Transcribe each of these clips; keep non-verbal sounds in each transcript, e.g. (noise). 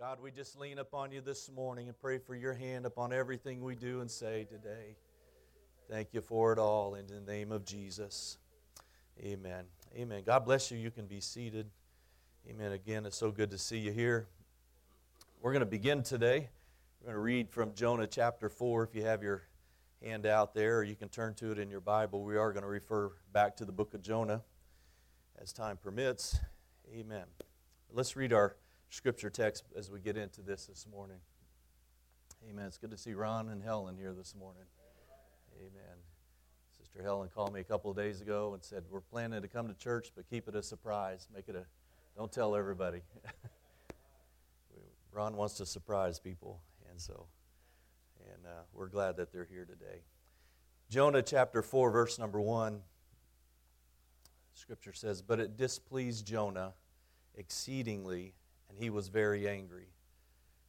God, we just lean upon you this morning and pray for your hand upon everything we do and say today. Thank you for it all in the name of Jesus. Amen. Amen. God bless you. You can be seated. Amen. Again, it's so good to see you here. We're going to begin today. We're going to read from Jonah chapter 4 if you have your hand out there, or you can turn to it in your Bible. We are going to refer back to the book of Jonah as time permits. Amen. Let's read our scripture text as we get into this this morning. Amen. It's good to see Ron and Helen here this morning. Amen. Sister Helen called me a couple of days ago and said, We're planning to come to church, but keep it a surprise. Make it a, don't tell everybody. (laughs) Ron wants to surprise people, and so, and uh, we're glad that they're here today. Jonah chapter 4, verse number 1. Scripture says, But it displeased Jonah exceedingly, and he was very angry.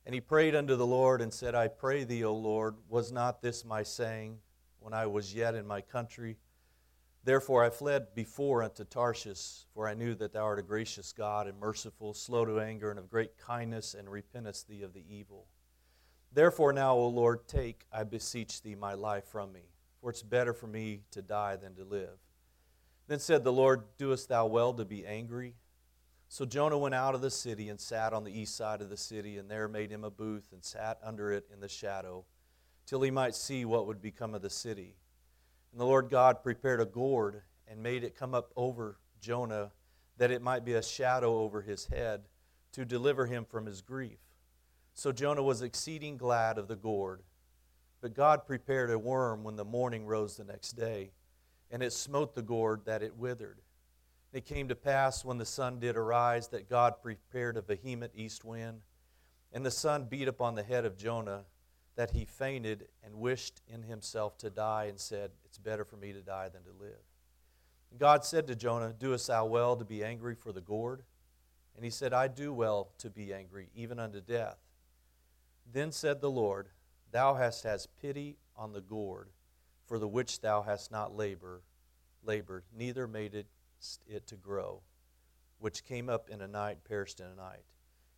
And he prayed unto the Lord and said, I pray thee, O Lord, was not this my saying when I was yet in my country? Therefore I fled before unto Tarshish, for I knew that thou art a gracious God and merciful, slow to anger, and of great kindness, and repentest thee of the evil. Therefore now, O Lord, take, I beseech thee, my life from me, for it's better for me to die than to live. Then said the Lord, Doest thou well to be angry? So Jonah went out of the city and sat on the east side of the city, and there made him a booth and sat under it in the shadow, till he might see what would become of the city. And the Lord God prepared a gourd and made it come up over Jonah, that it might be a shadow over his head, to deliver him from his grief. So Jonah was exceeding glad of the gourd. But God prepared a worm when the morning rose the next day, and it smote the gourd that it withered. It came to pass when the sun did arise that God prepared a vehement east wind, and the sun beat upon the head of Jonah, that he fainted and wished in himself to die, and said, It's better for me to die than to live. And God said to Jonah, Doest thou well to be angry for the gourd? And he said, I do well to be angry, even unto death. Then said the Lord, Thou hast had pity on the gourd, for the which thou hast not labor, labored, neither made it it to grow, which came up in a night, perished in a night.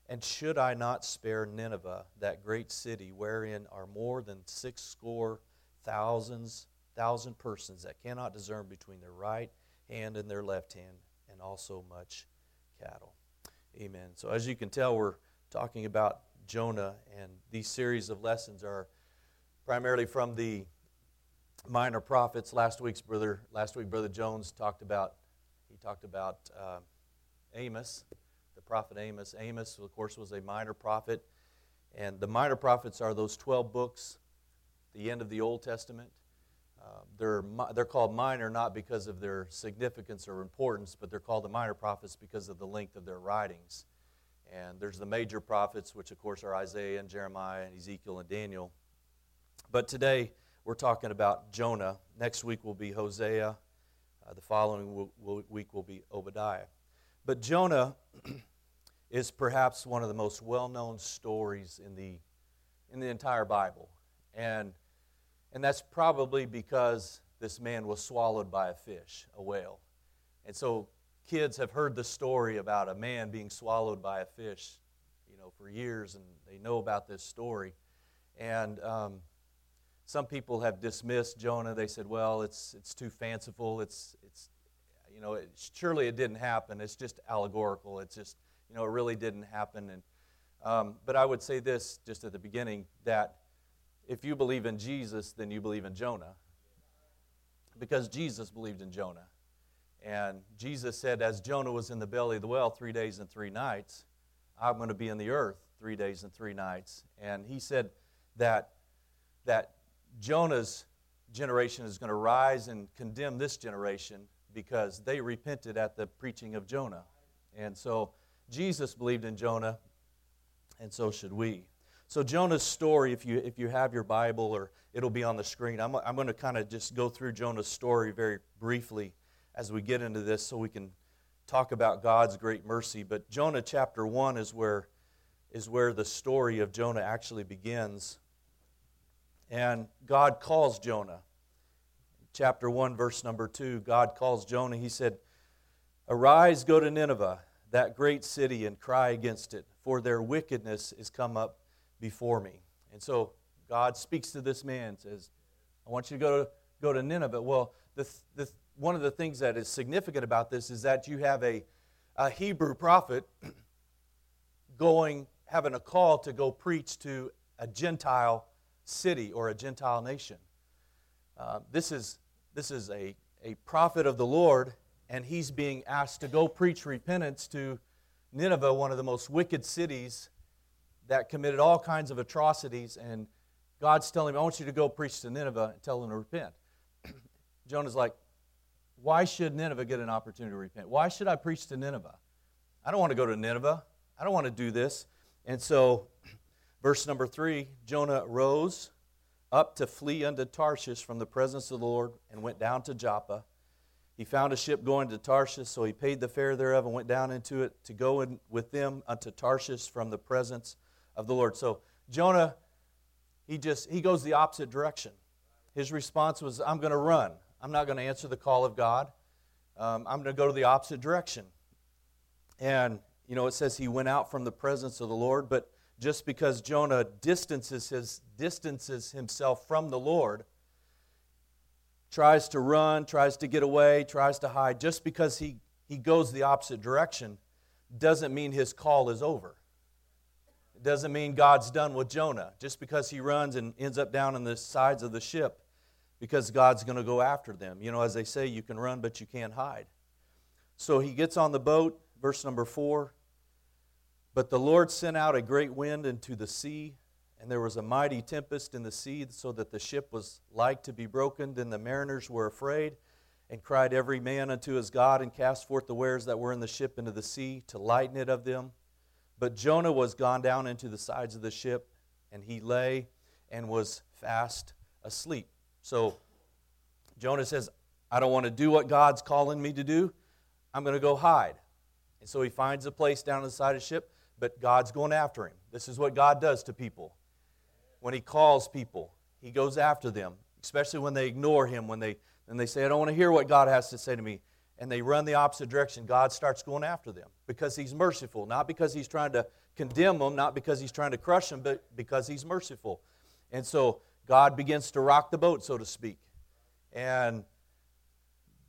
And should I not spare Nineveh, that great city, wherein are more than six score thousands, thousand persons that cannot discern between their right hand and their left hand, and also much cattle? Amen. So, as you can tell, we're talking about Jonah, and these series of lessons are primarily from the minor prophets. Last week's brother, last week, Brother Jones talked about he talked about uh, Amos, the prophet Amos. Amos, of course, was a minor prophet. And the minor prophets are those 12 books, the end of the Old Testament. Uh, they're, they're called minor not because of their significance or importance, but they're called the minor prophets because of the length of their writings. And there's the major prophets, which of course are Isaiah and Jeremiah and Ezekiel and Daniel. But today we're talking about Jonah. Next week will be Hosea uh, the following week will be Obadiah. But Jonah (clears throat) is perhaps one of the most well known stories in the, in the entire Bible. And, and that's probably because this man was swallowed by a fish, a whale. And so kids have heard the story about a man being swallowed by a fish, you know, for years, and they know about this story. And um, some people have dismissed Jonah. They said, well, it's, it's too fanciful. It's, it's you know, it, surely it didn't happen. It's just allegorical. It's just, you know, it really didn't happen. And, um, but I would say this just at the beginning that if you believe in Jesus, then you believe in Jonah. Because Jesus believed in Jonah. And Jesus said, as Jonah was in the belly of the whale three days and three nights, I'm going to be in the earth three days and three nights. And he said that, that Jonah's generation is going to rise and condemn this generation because they repented at the preaching of Jonah. And so Jesus believed in Jonah, and so should we. So Jonah's story, if you, if you have your Bible or it'll be on the screen, I'm, I'm going to kind of just go through Jonah's story very briefly as we get into this so we can talk about God's great mercy. But Jonah chapter 1 is where, is where the story of Jonah actually begins. And God calls Jonah. Chapter 1, verse number 2, God calls Jonah. He said, Arise, go to Nineveh, that great city, and cry against it, for their wickedness is come up before me. And so God speaks to this man, says, I want you to go to, go to Nineveh. Well, the, the, one of the things that is significant about this is that you have a, a Hebrew prophet (clears throat) going, having a call to go preach to a Gentile city or a Gentile nation. Uh, this is, this is a, a prophet of the Lord, and he's being asked to go preach repentance to Nineveh, one of the most wicked cities that committed all kinds of atrocities. And God's telling him, I want you to go preach to Nineveh and tell them to repent. (clears throat) Jonah's like, Why should Nineveh get an opportunity to repent? Why should I preach to Nineveh? I don't want to go to Nineveh. I don't want to do this. And so, verse number three Jonah rose up to flee unto Tarshish from the presence of the Lord and went down to Joppa. He found a ship going to Tarshish, so he paid the fare thereof and went down into it to go in with them unto Tarshish from the presence of the Lord. So Jonah, he just he goes the opposite direction. His response was, "I'm going to run. I'm not going to answer the call of God. Um, I'm going to go to the opposite direction." And you know, it says he went out from the presence of the Lord, but just because Jonah distances, his, distances himself from the Lord, tries to run, tries to get away, tries to hide, just because he, he goes the opposite direction, doesn't mean his call is over. It doesn't mean God's done with Jonah. Just because he runs and ends up down on the sides of the ship, because God's going to go after them. You know, as they say, you can run, but you can't hide. So he gets on the boat, verse number four. But the Lord sent out a great wind into the sea, and there was a mighty tempest in the sea, so that the ship was like to be broken. Then the mariners were afraid, and cried every man unto his God, and cast forth the wares that were in the ship into the sea, to lighten it of them. But Jonah was gone down into the sides of the ship, and he lay and was fast asleep. So Jonah says, I don't want to do what God's calling me to do. I'm going to go hide. And so he finds a place down on the side of the ship but God's going after him. This is what God does to people. When He calls people, He goes after them, especially when they ignore Him, when they, and they say, I don't want to hear what God has to say to me, and they run the opposite direction. God starts going after them because He's merciful, not because He's trying to condemn them, not because He's trying to crush them, but because He's merciful. And so God begins to rock the boat, so to speak. And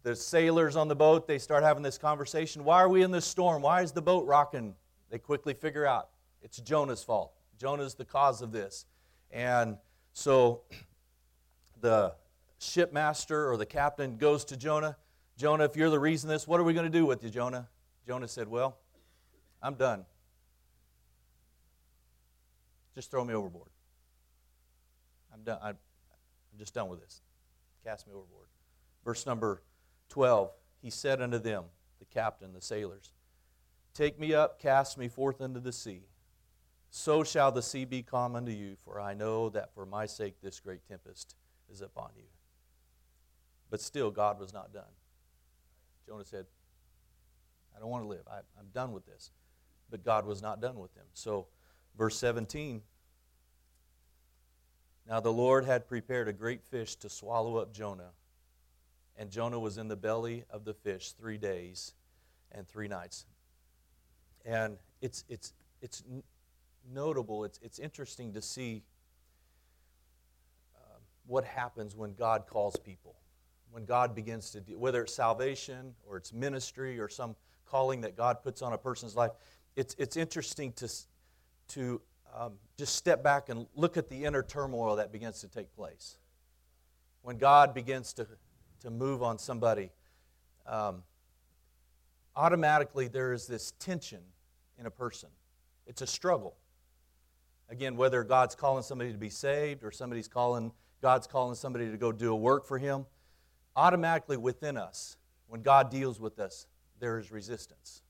the sailors on the boat, they start having this conversation. Why are we in this storm? Why is the boat rocking? They quickly figure out it's Jonah's fault. Jonah's the cause of this. And so (clears throat) the shipmaster or the captain goes to Jonah. Jonah, if you're the reason this, what are we going to do with you, Jonah? Jonah said, Well, I'm done. Just throw me overboard. I'm done. I'm just done with this. Cast me overboard. Verse number 12 He said unto them, the captain, the sailors, Take me up, cast me forth into the sea. So shall the sea be calm unto you, for I know that for my sake this great tempest is upon you. But still, God was not done. Jonah said, I don't want to live. I, am done with this. But God was not done with him. So, verse 17 Now the Lord had prepared a great fish to swallow up Jonah. And Jonah was in the belly of the fish three days and three nights. And it's, it's, it's notable, it's, it's interesting to see uh, what happens when God calls people. When God begins to, whether it's salvation or it's ministry or some calling that God puts on a person's life, it's, it's interesting to, to um, just step back and look at the inner turmoil that begins to take place. When God begins to, to move on somebody, um, automatically there is this tension in a person. It's a struggle. Again, whether God's calling somebody to be saved or somebody's calling, God's calling somebody to go do a work for Him, automatically within us, when God deals with us, there is resistance.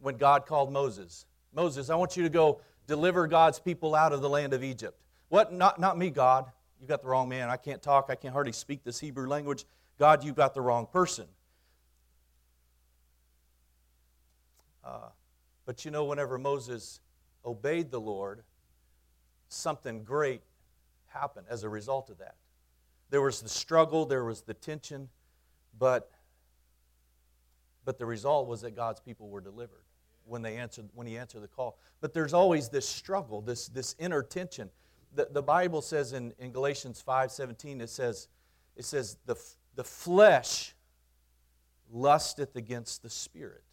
When God called Moses, Moses, I want you to go deliver God's people out of the land of Egypt. What? Not, not me, God. You got the wrong man. I can't talk. I can't hardly speak this Hebrew language. God, you got the wrong person. Uh, but you know, whenever Moses obeyed the Lord, something great happened as a result of that. There was the struggle, there was the tension, but, but the result was that God's people were delivered. when they answered when he answered the call. But there's always this struggle, this this inner tension. The, the Bible says in, in Galatians 5 17, it says, it says the, the flesh lusteth against the spirit.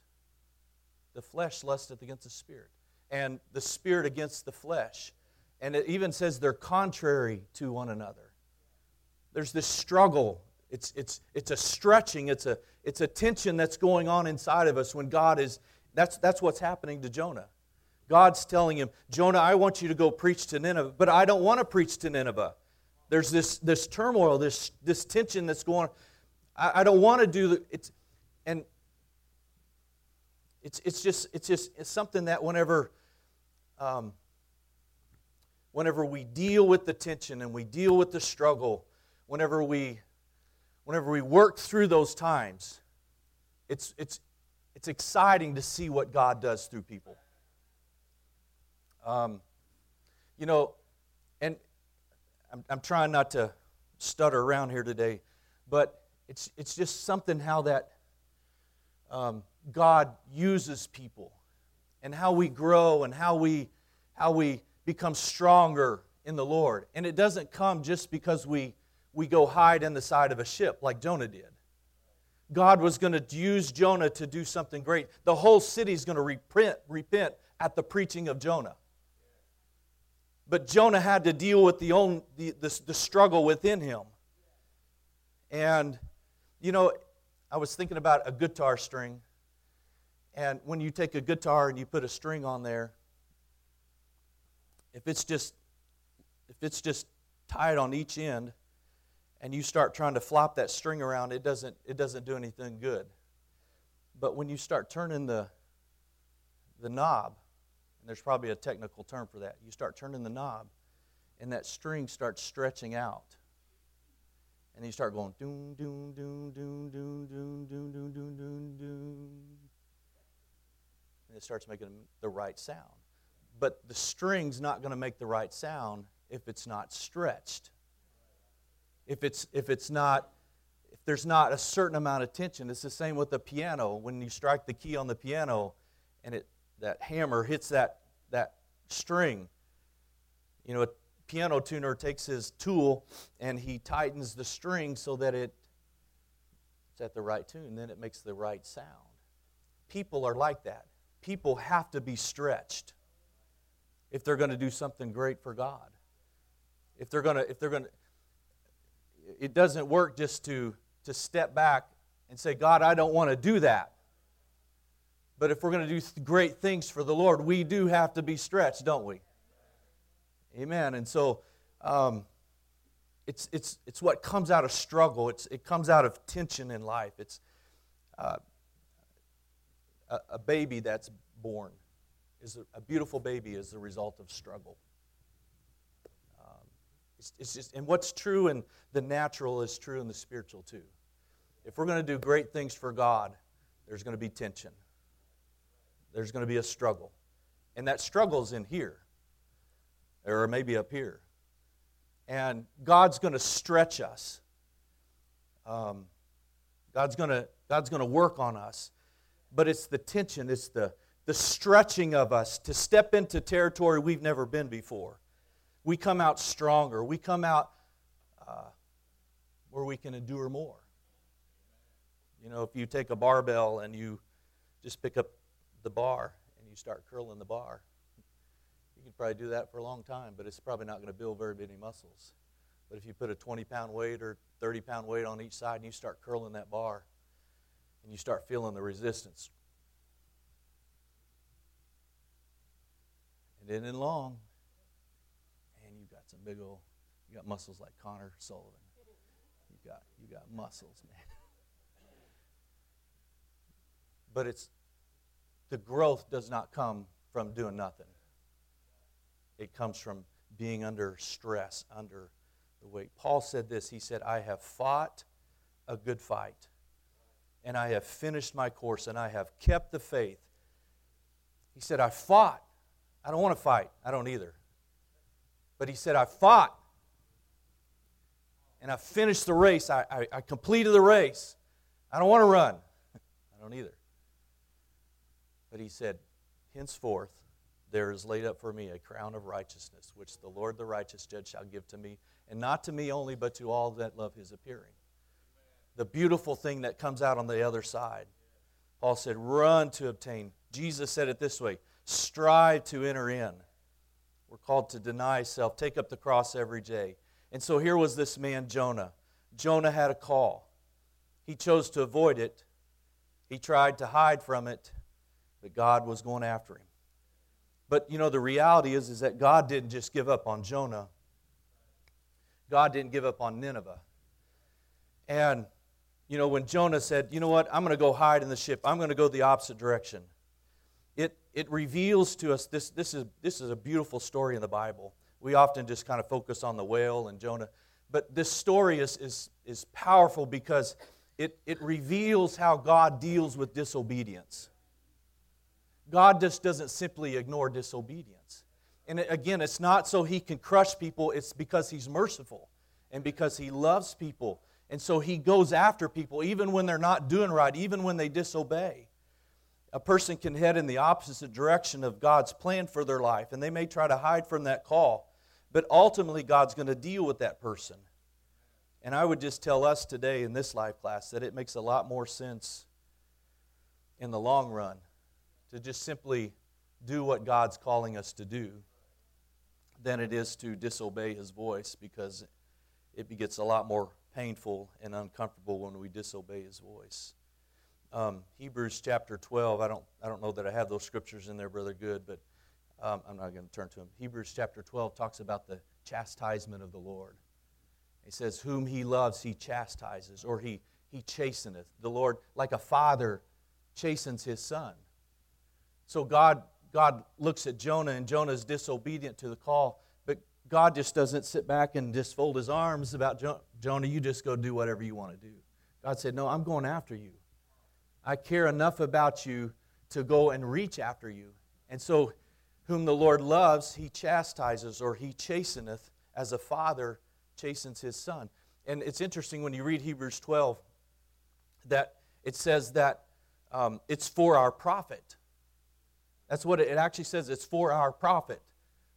The flesh lusteth against the spirit. And the spirit against the flesh. And it even says they're contrary to one another. There's this struggle. It's, it's, it's a stretching, it's a, it's a tension that's going on inside of us when God is, that's, that's what's happening to Jonah. God's telling him, Jonah, I want you to go preach to Nineveh, but I don't want to preach to Nineveh. There's this, this turmoil, this, this tension that's going on. I, I don't want to do the, it's, and it's, it's just, it's just it's something that whenever, um, whenever we deal with the tension and we deal with the struggle, whenever we, whenever we work through those times, it's, it's, it's exciting to see what God does through people. Um, you know, and I'm, I'm trying not to stutter around here today, but it's, it's just something how that um, God uses people and how we grow and how we, how we become stronger in the Lord. And it doesn't come just because we, we go hide in the side of a ship like Jonah did. God was going to use Jonah to do something great. The whole city is going to repent, repent at the preaching of Jonah. But Jonah had to deal with the, own, the, the, the struggle within him. And, you know, I was thinking about a guitar string. And when you take a guitar and you put a string on there, if it's just if it's just tied on each end and you start trying to flop that string around, it doesn't it doesn't do anything good. But when you start turning the the knob, and there's probably a technical term for that. You start turning the knob, and that string starts stretching out. And you start going doom, doom, doom, doom, doom, doom, doom, doom, doom, doom, doom. And it starts making the right sound. But the string's not going to make the right sound if it's not stretched. If it's, if it's not, if there's not a certain amount of tension, it's the same with the piano. When you strike the key on the piano and it that hammer hits that, that string. You know, a piano tuner takes his tool and he tightens the string so that it, it's at the right tune, then it makes the right sound. People are like that. People have to be stretched if they're going to do something great for God. If they're going to, if they're going to, it doesn't work just to, to step back and say, God, I don't want to do that. But if we're going to do great things for the Lord, we do have to be stretched, don't we? Amen. And so um, it's, it's, it's what comes out of struggle, it's, it comes out of tension in life. It's uh, a, a, baby that's born, is a, a, beautiful baby is the result of struggle. Um, it's, it's just, and what's true in the natural is true in the spiritual too. If we're going to do great things for God, there's going to be tension there's going to be a struggle. And that struggle's in here, or maybe up here. And God's going to stretch us. Um, God's going to God's going to work on us. But it's the tension, it's the, the stretching of us to step into territory we've never been before. We come out stronger. We come out uh, where we can endure more. You know, if you take a barbell and you just pick up the bar and you start curling the bar. You can probably do that for a long time, but it's probably not going to build very many muscles. But if you put a 20 pound weight or 30 pound weight on each side and you start curling that bar and you start feeling the resistance, and then in long, and you got some big old, you got muscles like Connor Sullivan. You got you got muscles, man. But it's the growth does not come from doing nothing. It comes from being under stress, under the weight. Paul said this He said, I have fought a good fight, and I have finished my course, and I have kept the faith. He said, I fought. I don't want to fight. I don't either. But he said, I fought, and I finished the race. I, I, I completed the race. I don't want to run. (laughs) I don't either. But he said, Henceforth, there is laid up for me a crown of righteousness, which the Lord the righteous judge shall give to me, and not to me only, but to all that love his appearing. The beautiful thing that comes out on the other side. Paul said, Run to obtain. Jesus said it this way strive to enter in. We're called to deny self, take up the cross every day. And so here was this man, Jonah. Jonah had a call. He chose to avoid it, he tried to hide from it, but God was going after him. But you know, the reality is, is that God didn't just give up on Jonah, God didn't give up on Nineveh. And, you know, when Jonah said, you know what, I'm going to go hide in the ship, I'm going to go the opposite direction, it, it reveals to us this, this, is, this is a beautiful story in the Bible. We often just kind of focus on the whale and Jonah. But this story is, is, is powerful because it, it reveals how God deals with disobedience. God just doesn't simply ignore disobedience. And again, it's not so he can crush people, it's because he's merciful and because he loves people. And so he goes after people even when they're not doing right, even when they disobey. A person can head in the opposite direction of God's plan for their life, and they may try to hide from that call. But ultimately, God's going to deal with that person. And I would just tell us today in this life class that it makes a lot more sense in the long run to just simply do what God's calling us to do than it is to disobey His voice because it gets a lot more painful and uncomfortable when we disobey His voice. Um, Hebrews chapter 12, I don't, I don't know that I have those scriptures in there, Brother Good, but um, I'm not going to turn to them. Hebrews chapter 12 talks about the chastisement of the Lord. He says, Whom he loves, he chastises, or he, he chasteneth. The Lord, like a father, chastens his son. So God, God looks at Jonah, and Jonah is disobedient to the call. God just doesn't sit back and just fold his arms about jo- Jonah, you just go do whatever you want to do. God said, No, I'm going after you. I care enough about you to go and reach after you. And so whom the Lord loves, he chastises or he chasteneth as a father chastens his son. And it's interesting when you read Hebrews 12 that it says that um, it's for our profit. That's what it, it actually says. It's for our profit.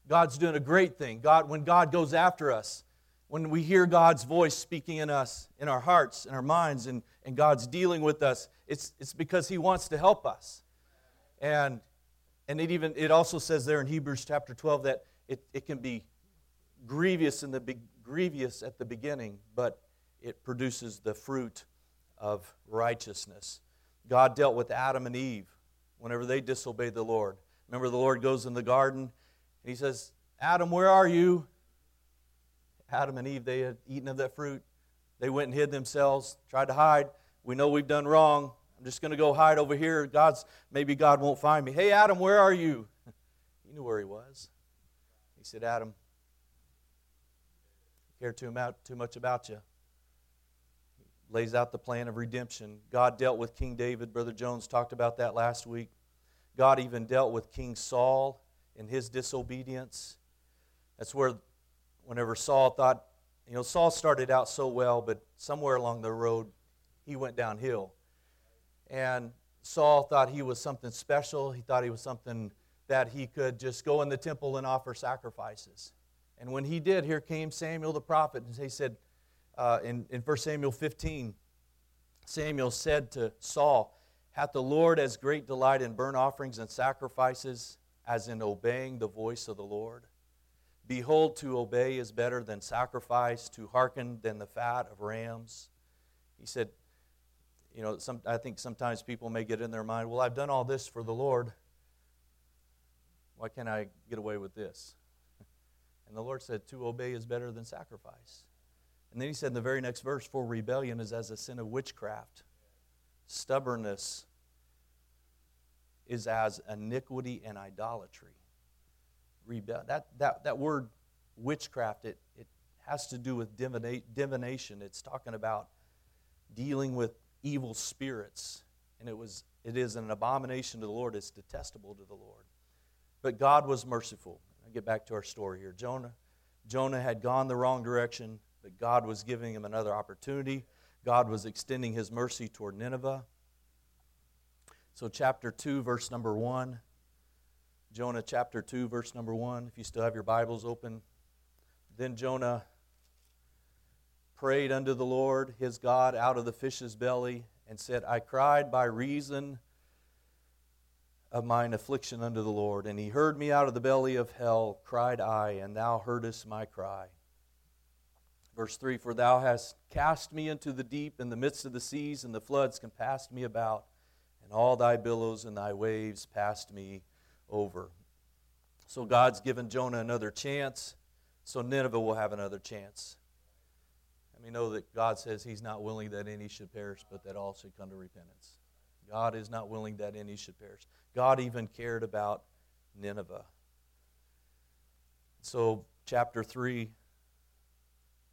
God's doing a great thing. God, when God goes after us, when we hear God's voice speaking in us, in our hearts, in our minds, and, and God's dealing with us, it's, it's because He wants to help us. And and it even it also says there in Hebrews chapter 12 that it, it can be grievous in the be, grievous at the beginning, but it produces the fruit of righteousness. God dealt with Adam and Eve whenever they disobeyed the Lord. Remember, the Lord goes in the garden and he says, Adam, where are you? Adam and Eve, they had eaten of that fruit. They went and hid themselves, tried to hide. We know we've done wrong. I'm just going to go hide over here. God's maybe God won't find me. Hey, Adam, where are you? (laughs) He knew where he was. He said, Adam, care too, too much about you. He lays out the plan of redemption. God dealt with King David. Brother Jones talked about that last week. God even dealt with King Saul in his disobedience. That's where, whenever Saul thought, you know, Saul started out so well, but somewhere along the road, he went downhill. And Saul thought he was something special. He thought he was something that he could just go in the temple and offer sacrifices. And when he did, here came Samuel the prophet, and he said uh, in, in 1 Samuel 15, Samuel said to Saul, Hath the Lord as great delight in burnt offerings and sacrifices as in obeying the voice of the Lord? Behold, to obey is better than sacrifice, to hearken than the fat of rams. He said, you know, some, I think sometimes people may get in their mind, well, I've done all this for the Lord. Why can't I get away with this? (laughs) And the Lord said, To obey is better than sacrifice. And then he said in the very next verse, For rebellion is as a sin of witchcraft, stubbornness is as iniquity and idolatry. Rebel- that, that, that word witchcraft, it, it has to do with divination. It's talking about dealing with evil spirits. And it, was, it is an abomination to the Lord. It's detestable to the Lord. But God was merciful. I get back to our story here. Jonah, Jonah had gone the wrong direction, but God was giving him another opportunity. God was extending his mercy toward Nineveh. So, chapter 2, verse number 1, Jonah chapter 2, verse number 1. If you still have your Bibles open. Then Jonah prayed unto the Lord his God out of the fish's belly and said, I cried by reason of mine affliction unto the Lord. And he heard me out of the belly of hell, cried I, and thou heardest my cry. Verse 3 For thou hast cast me into the deep in the midst of the seas, and the floods compassed me about, and all thy billows and thy waves passed me over. So God's given Jonah another chance, so Nineveh will have another chance. And we know that God says He's not willing that any should perish, but that all should come to repentance. God is not willing that any should perish. God even cared about Nineveh. So, chapter 3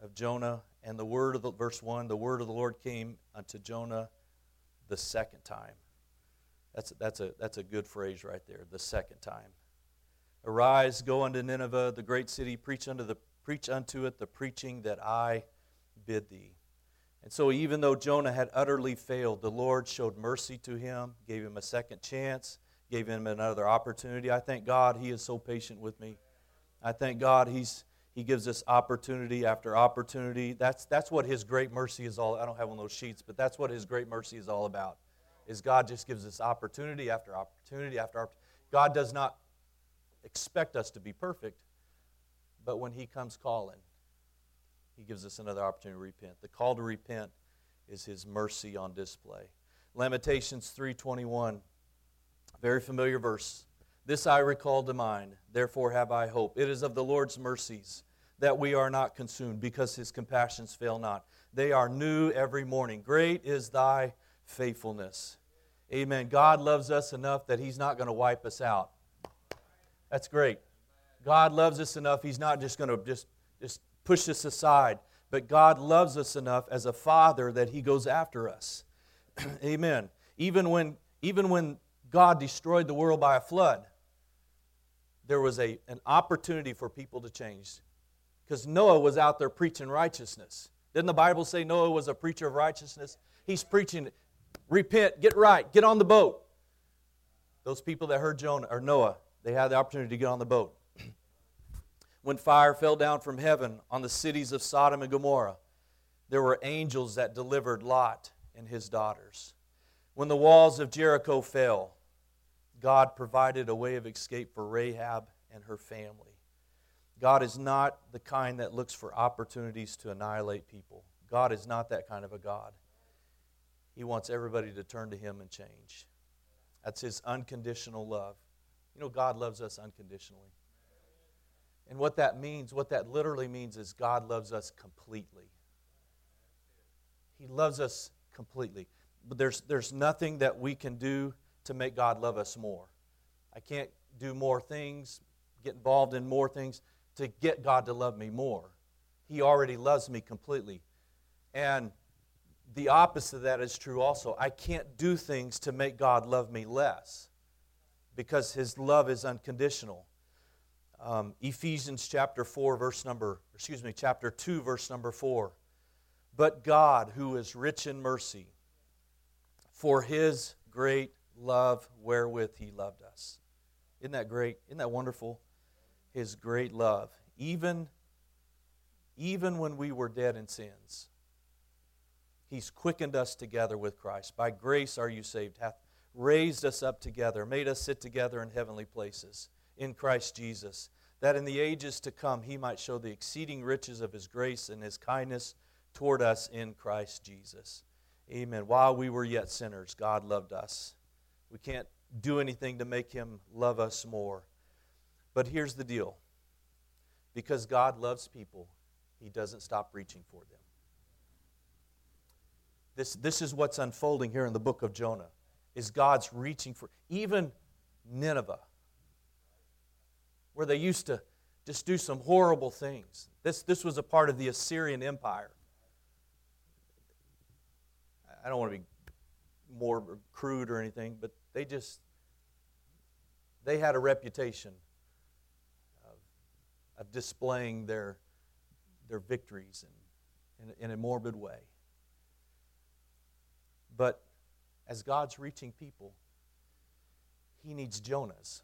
of Jonah, and the word of the, verse 1 the word of the Lord came unto Jonah the second time. That's, that's, a, that's a good phrase right there, the second time. Arise, go unto Nineveh, the great city, preach unto, the, preach unto it the preaching that I bid thee. And so, even though Jonah had utterly failed, the Lord showed mercy to him, gave him a second chance, gave him another opportunity. I thank God he is so patient with me. I thank God he's, he gives us opportunity after opportunity. That's, that's what his great mercy is all I don't have of those sheets, but that's what his great mercy is all about is God just gives us opportunity after opportunity after opportunity. God does not expect us to be perfect, but when He comes calling, He gives us another opportunity to repent. The call to repent is His mercy on display. Lamentations 3:21, very familiar verse. This I recall to mind, therefore have I hope. It is of the Lord's mercies that we are not consumed, because his compassions fail not. They are new every morning. Great is thy faithfulness. Amen. God loves us enough that He's not going to wipe us out. That's great. God loves us enough, He's not just going to just, just push us aside. But God loves us enough as a father that He goes after us. (clears throat) Amen. Even when, even when God destroyed the world by a flood, there was a, an opportunity for people to change. Because Noah was out there preaching righteousness. Didn't the Bible say Noah was a preacher of righteousness? He's preaching repent, get right, get on the boat. Those people that heard Jonah or Noah, they had the opportunity to get on the boat. (clears throat) when fire fell down from heaven on the cities of Sodom and Gomorrah, there were angels that delivered Lot and his daughters. When the walls of Jericho fell, God provided a way of escape for Rahab and her family. God is not the kind that looks for opportunities to annihilate people. God is not that kind of a God. He wants everybody to turn to Him and change. That's His unconditional love. You know, God loves us unconditionally. And what that means, what that literally means, is God loves us completely. He loves us completely. But there's, there's nothing that we can do to make God love us more. I can't do more things, get involved in more things to get God to love me more. He already loves me completely. And the opposite of that is true also. I can't do things to make God love me less because his love is unconditional. Um, Ephesians chapter 4, verse number, excuse me, chapter 2, verse number 4. But God, who is rich in mercy, for his great love wherewith he loved us. Isn't that great? Isn't that wonderful? His great love. Even, even when we were dead in sins, He's quickened us together with Christ. By grace are you saved, hath raised us up together, made us sit together in heavenly places in Christ Jesus, that in the ages to come he might show the exceeding riches of his grace and his kindness toward us in Christ Jesus. Amen. While we were yet sinners, God loved us. We can't do anything to make him love us more. But here's the deal because God loves people, he doesn't stop reaching for them. This, this is what's unfolding here in the book of Jonah, is God's reaching for even Nineveh, where they used to just do some horrible things. This, this was a part of the Assyrian Empire. I don't want to be more crude or anything, but they just they had a reputation of, of displaying their their victories in, in, in a morbid way. But as God's reaching people, He needs Jonahs.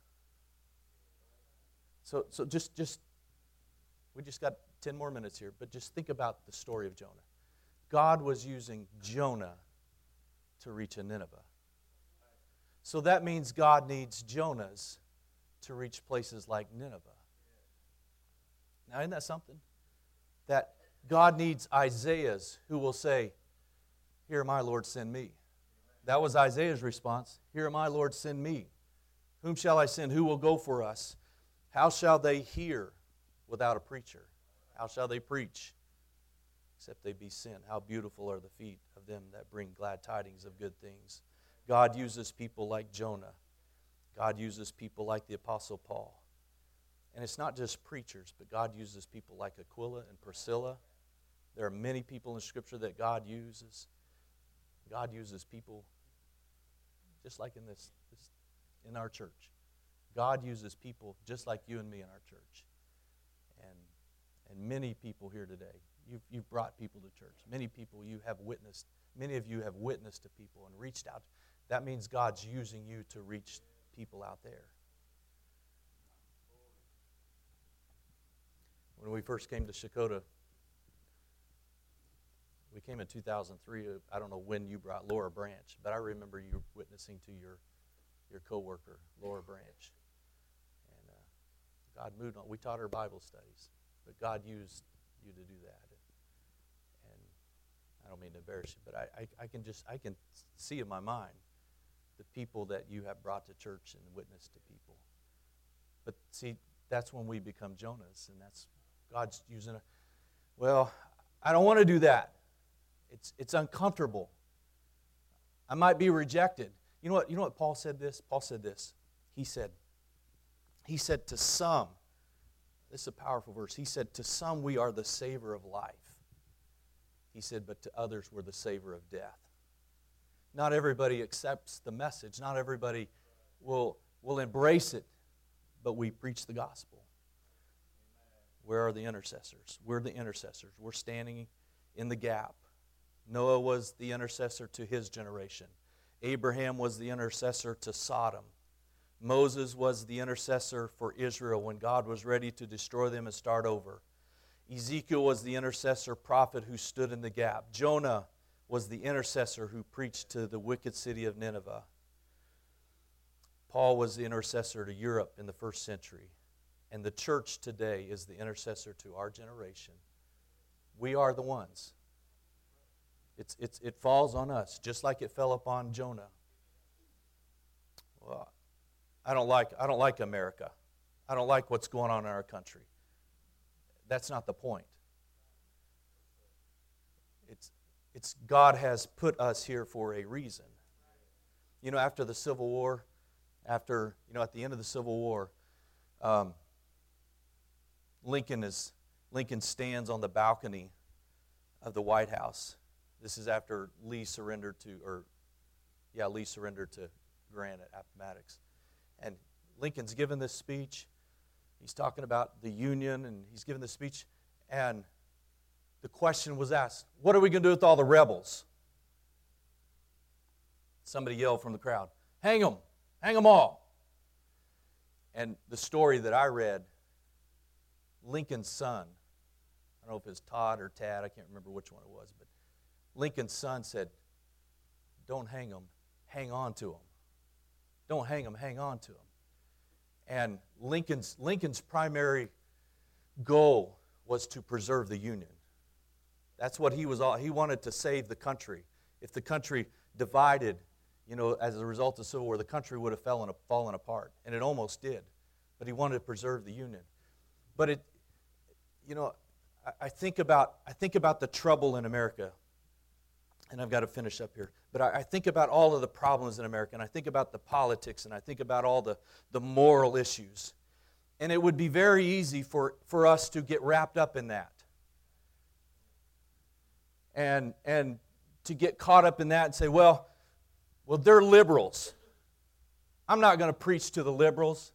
So, so just, just, we just got 10 more minutes here, but just think about the story of Jonah. God was using Jonah to reach a Nineveh. So that means God needs Jonahs to reach places like Nineveh. Now, isn't that something? That God needs Isaiahs who will say, Here, my Lord, send me. That was Isaiah's response. Here, my Lord, send me. Whom shall I send? Who will go for us? How shall they hear without a preacher? How shall they preach except they be sent? How beautiful are the feet of them that bring glad tidings of good things. God uses people like Jonah. God uses people like the Apostle Paul. And it's not just preachers, but God uses people like Aquila and Priscilla. There are many people in Scripture that God uses. God uses people just like in this, this in our church. God uses people just like you and me in our church. And, and many people here today. You've, you've brought people to church. Many people you have witnessed. Many of you have witnessed to people and reached out. That means God's using you to reach people out there. When we first came to Shakota, we came in 2003. I don't know when you brought Laura Branch, but I remember you witnessing to your your coworker, Laura Branch. And uh, God moved on. We taught her Bible studies, but God used you to do that. And, and I don't mean to embarrass you, but I, I, I, can just I can see in my mind the people that you have brought to church and witnessed to people. But see, that's when we become Jonahs, and that's God's using it. Well, I don't want to do that. It's, it's uncomfortable. I might be rejected. You know what, you know what Paul said this? Paul said this. He said, he said, to some, this is a powerful verse. He said, to some we are the savor of life. He said, but to others we're the savor of death. Not everybody accepts the message. Not everybody will, will embrace it, but we preach the gospel. Where are the intercessors? We're the intercessors. We're standing in the gap. Noah was the intercessor to his generation. Abraham was the intercessor to Sodom. Moses was the intercessor for Israel when God was ready to destroy them and start over. Ezekiel was the intercessor prophet who stood in the gap. Jonah was the intercessor who preached to the wicked city of Nineveh. Paul was the intercessor to Europe in the first century. And the church today is the intercessor to our generation. We are the ones. It's, it's, it falls on us, just like it fell upon Jonah. Well, I don't like, I don't like America. I don't like what's going on in our country. That's not the point. It's, it's God has put us here for a reason. You know, after the Civil War, after, you know, at the end of the Civil War, um, Lincoln is Lincoln stands on the balcony of the White House this is after Lee surrendered to, or yeah, Lee surrendered to Grant at Appomattox. And Lincoln's given this speech. He's talking about the Union, and he's given this speech. And the question was asked What are we going to do with all the rebels? Somebody yelled from the crowd, Hang them, hang them all. And the story that I read, Lincoln's son, I don't know if it's Todd or Tad, I can't remember which one it was, but Lincoln's son said, Don't hang them, hang on to them. Don't hang them, hang on to them. And Lincoln's, Lincoln's primary goal was to preserve the Union. That's what he was all, he wanted to save the country. If the country divided, you know, as a result of the Civil War, the country would have fallen, fallen apart. And it almost did. But he wanted to preserve the Union. But it, you know, I, I think about, I think about the trouble in America and I've got to finish up here. But I, I, think about all of the problems in America, and I think about the politics, and I think about all the, the moral issues. And it would be very easy for, for us to get wrapped up in that. And, and to get caught up in that and say, well, well, they're liberals. I'm not going to preach to the liberals.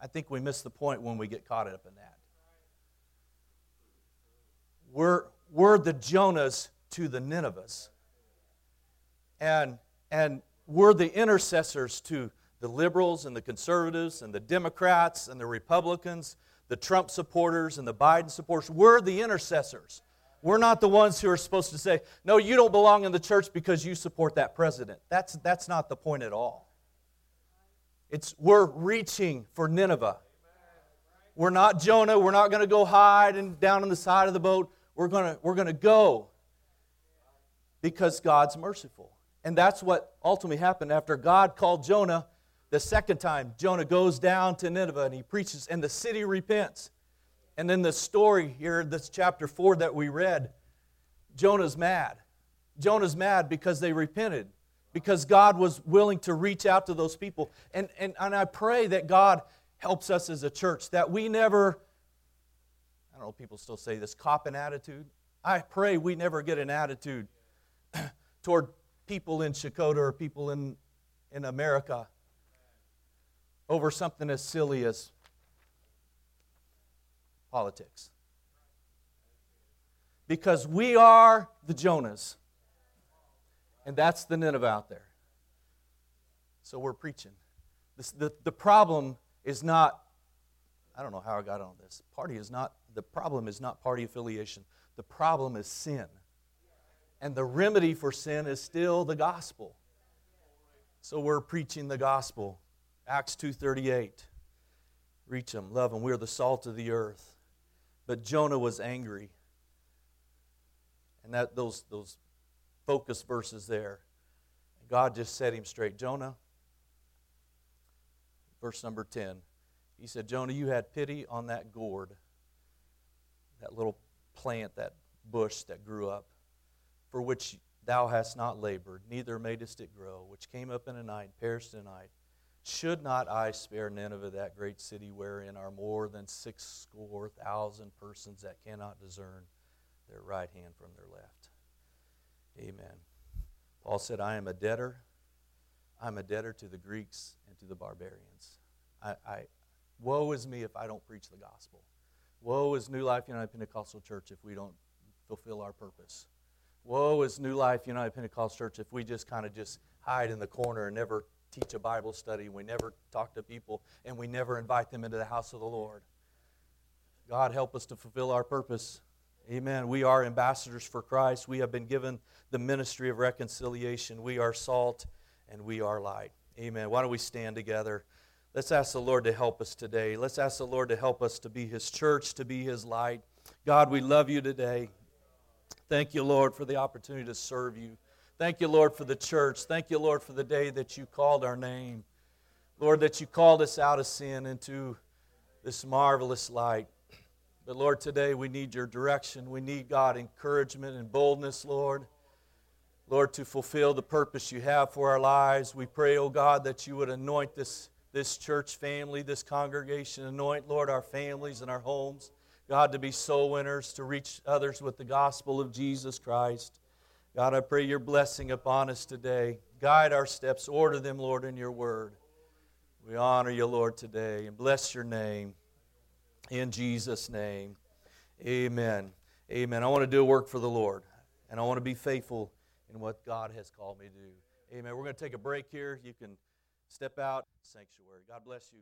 I think we miss the point when we get caught up in that. We're, we're the Jonahs to the Ninevehs. And, and we're the intercessors to the liberals and the conservatives and the Democrats and the Republicans, the Trump supporters and the Biden supporters. We're the intercessors. We're not the ones who are supposed to say, no, you don't belong in the church because you support that president. That's, that's not the point at all. It's we're reaching for Nineveh. We're not Jonah. We're not going to go hide and down on the side of the boat. We're going to, we're going to go because God's merciful. And that's what ultimately happened after God called Jonah the second time. Jonah goes down to Nineveh and he preaches, and the city repents. And then the story here, this chapter 4 that we read, Jonah's mad. Jonah's mad because they repented, because God was willing to reach out to those people. And, and, and I pray that God helps us as a church, that we never, I don't know, people still say this, cop an attitude. I pray we never get an attitude (coughs) toward people in Shakota or people in, in America over something as silly as politics. Because we are the Jonahs. And that's the Nineveh out there. So we're preaching. The, the problem is not, I don't know how I got on this. Party is not, the problem is not party affiliation. The problem is sin and the remedy for sin is still the gospel. So we're preaching the gospel. Acts 2:38. Reach them, love them. We're the salt of the earth. But Jonah was angry. And that those those focus verses there. God just set him straight. Jonah, verse number 10. He said, Jonah, you had pity on that gourd, that little plant, that bush that grew up for which thou hast not labored, neither madest it grow, which came up in a night, perished in a night. Should not I spare Nineveh, that great city wherein are more than six score thousand persons that cannot discern their right hand from their left? Amen. Paul said, I am a debtor. I'm a debtor to the Greeks and to the barbarians. I, I, woe is me if I don't preach the gospel. Woe is New Life United Pentecostal Church if we don't fulfill our purpose. Woe is New Life United Pentecost Church if we just kind of just hide in the corner and never teach a Bible study, we never talk to people, and we never invite them into the house of the Lord. God help us to fulfill our purpose. Amen. We are ambassadors for Christ. We have been given the ministry of reconciliation. We are salt and we are light. Amen. Why don't we stand together? Let's ask the Lord to help us today. Let's ask the Lord to help us to be His church, to be His light. God, we love you today. Thank you, Lord, for the opportunity to serve you. Thank you, Lord, for the church. Thank you, Lord, for the day that you called our name. Lord, that you called us out of sin into this marvelous light. But Lord, today we need your direction. We need, God, encouragement and boldness, Lord. Lord, to fulfill the purpose you have for our lives. We pray, oh God, that you would anoint this, this church family, this congregation. Anoint, Lord, our families and our homes. God, to be soul winners, to reach others with the gospel of Jesus Christ. God, I pray your blessing upon us today. Guide our steps, order them, Lord, in your word. We honor you, Lord, today and bless your name. In Jesus' name, amen. Amen. I want to do work for the Lord, and I want to be faithful in what God has called me to do. Amen. We're going to take a break here. You can step out, sanctuary. God bless you.